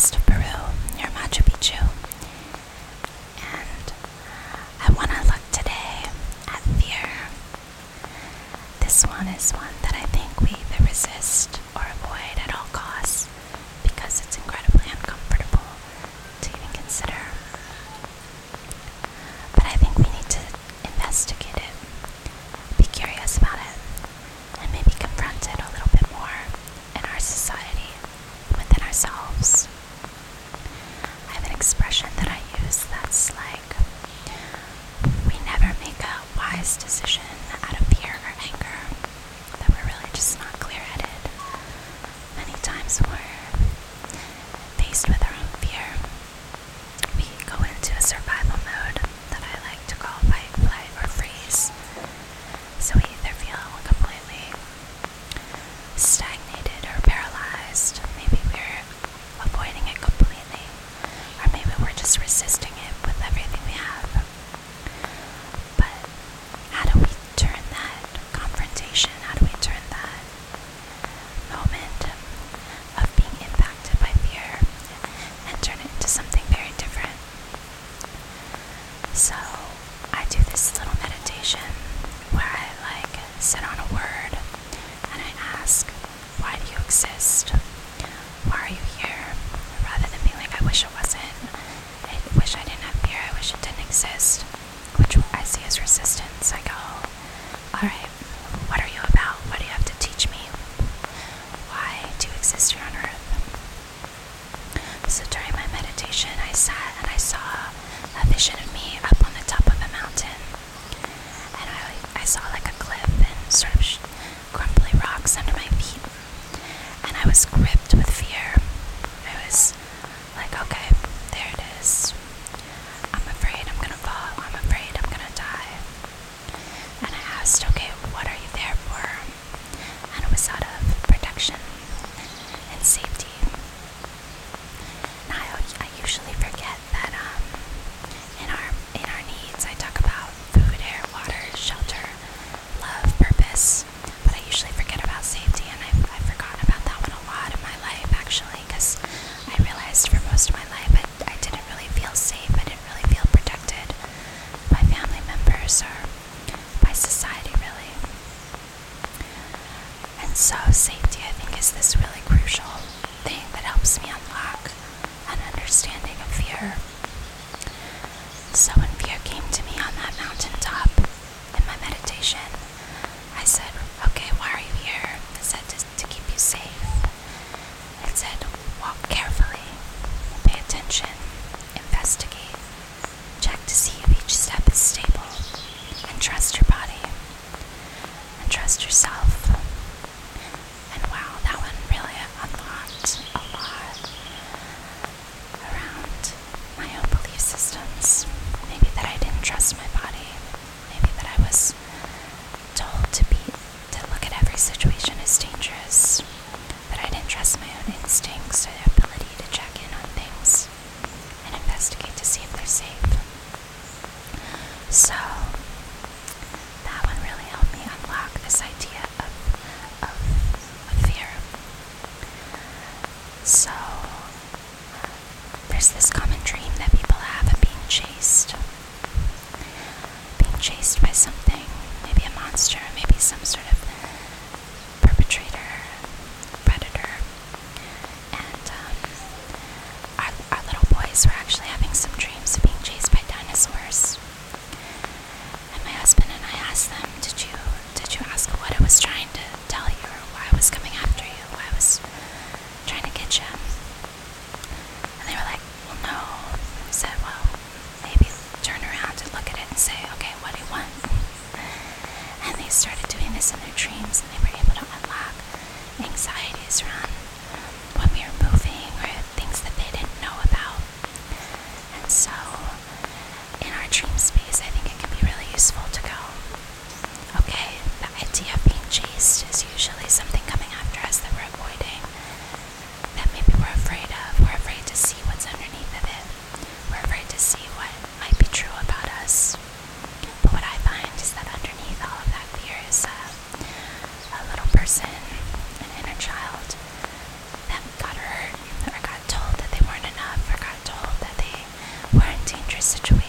west of Peru near Machu Picchu. And I want to look today at fear. This one is one that I think we either resist or avoid at all costs because it's incredibly uncomfortable to even consider. All right. say, okay, what do you want? And they started doing this in their dreams and they were such a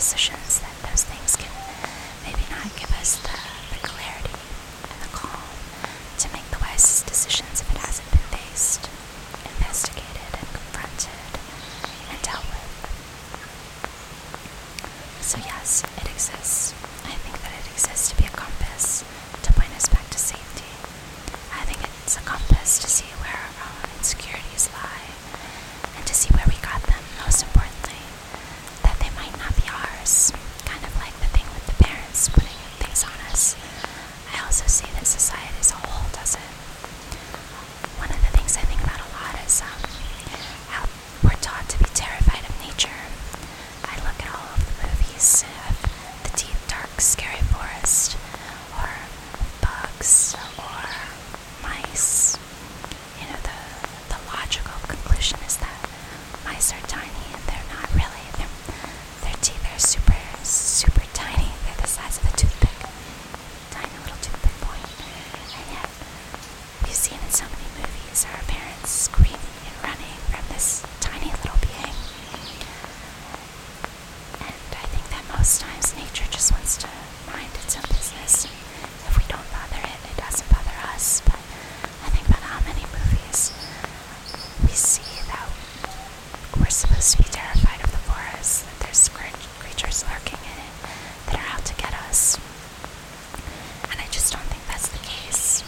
of driving our decisions that those things can maybe not give us the, the clarity and the calm to make the wisest decisions if it hasn't been faced, investigated, and confronted and dealt with. So, yes, it exists. I think that it exists to be a compass to point us back to safety. I think it's a compass to see where our own insecurities lie and to see where we got them, most importantly, that they might not be ours. Kind of like the thing with the parents putting things on us. I also see that society as a whole does it. One of the things I think about a lot is um, how we're taught to be terrified of nature. I look at all of the movies of the deep, dark, scary forest, or bugs, or mice. You know, the the logical conclusion is that mice are tiny and they're not really. Their their teeth are super, super tiny. They're the size of a toothpick, tiny little toothpick point. And yet, we've seen in so many movies our parents screaming and running from this tiny little being. And I think that most times nature just wants to mind its own business. If we don't bother it, it doesn't bother us. But I think about how many movies we see that we're supposed to be terrified of the forest, that there's cre- creatures lurking in it that are out to get us. And I just don't think that's the case.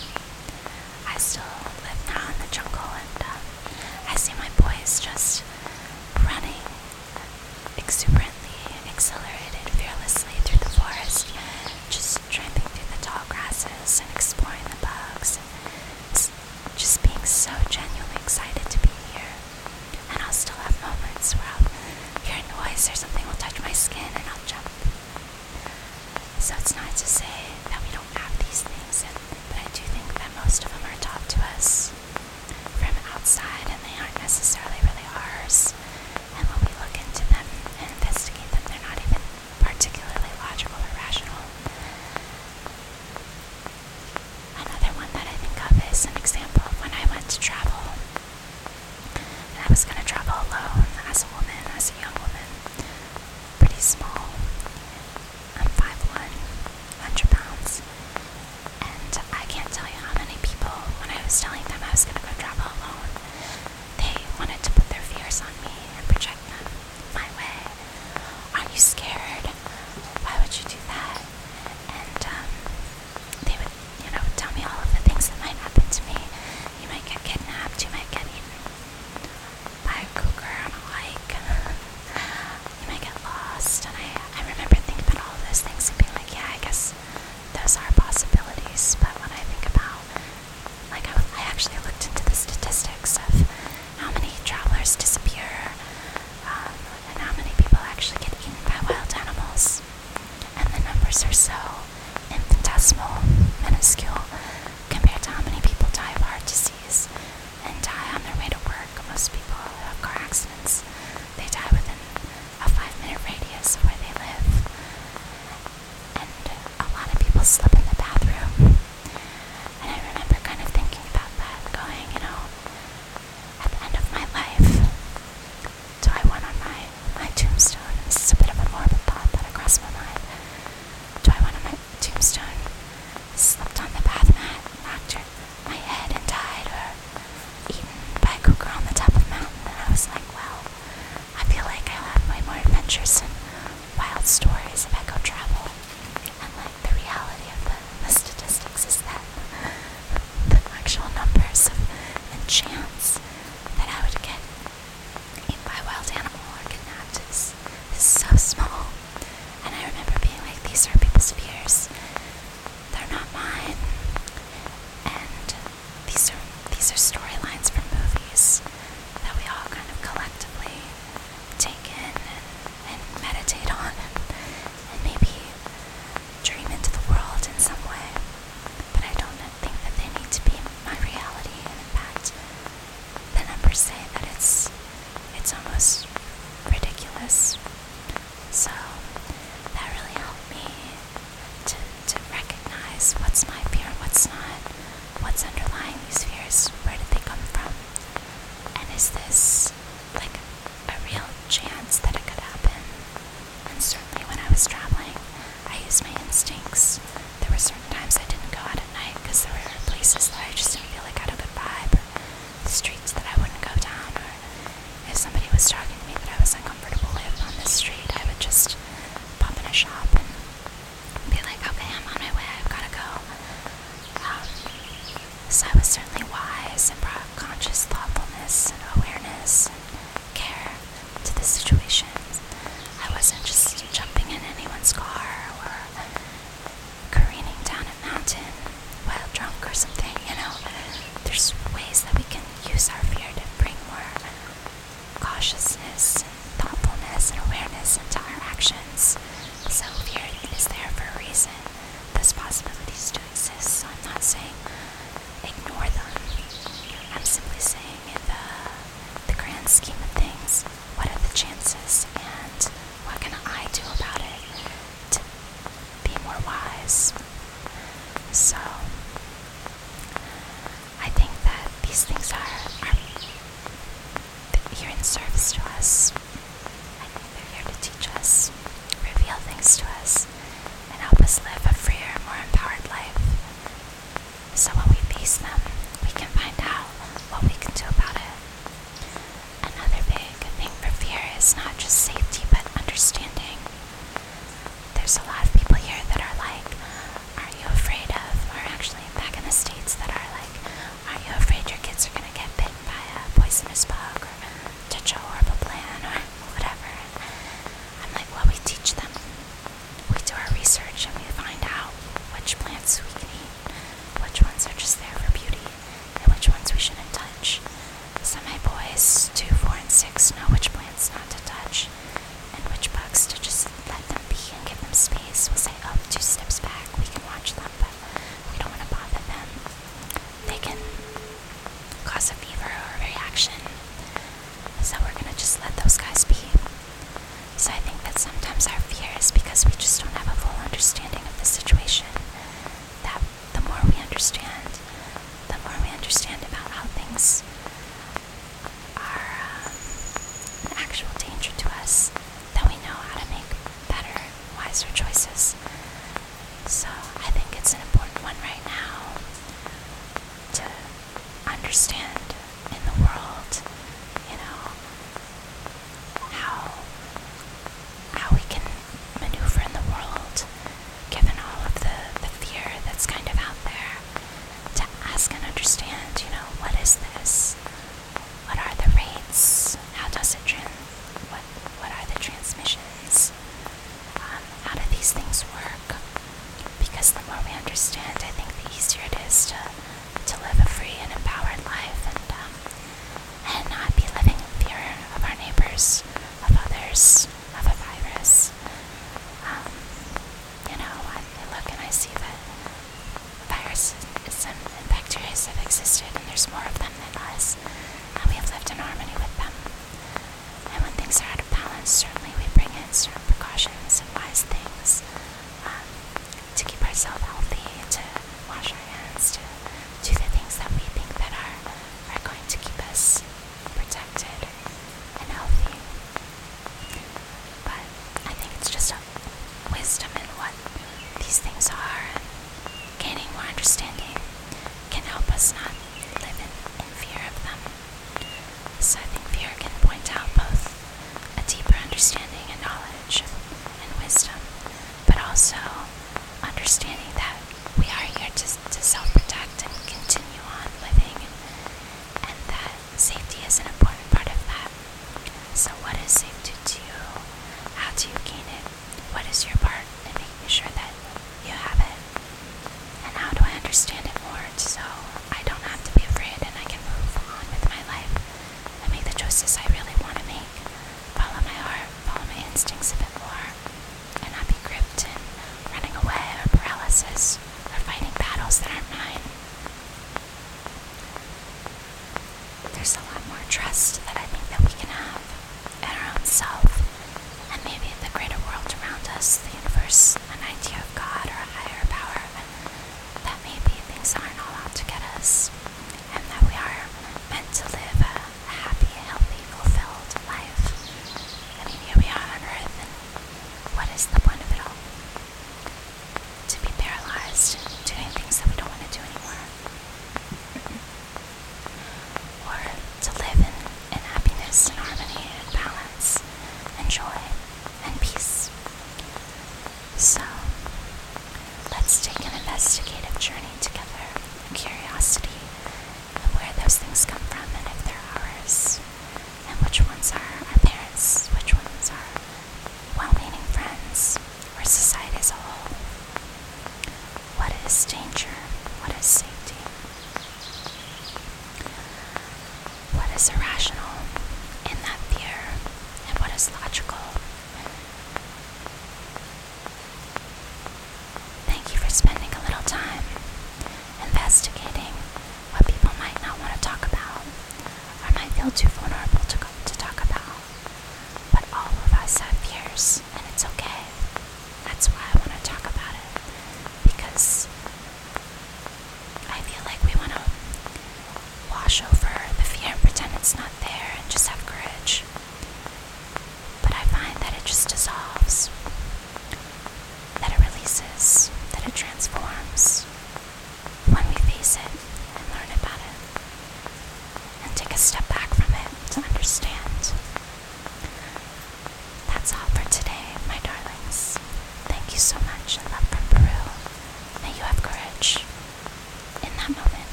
I still live now in the jungle, and um, I see my boys just running exuberantly, exhilarated, fearlessly through the forest, just tramping through the tall grasses and exploring the bugs, and s- just being so genuinely excited to be here. And I'll still have moments where I'll hear a noise or something will touch my skin and I'll jump. So it's not to say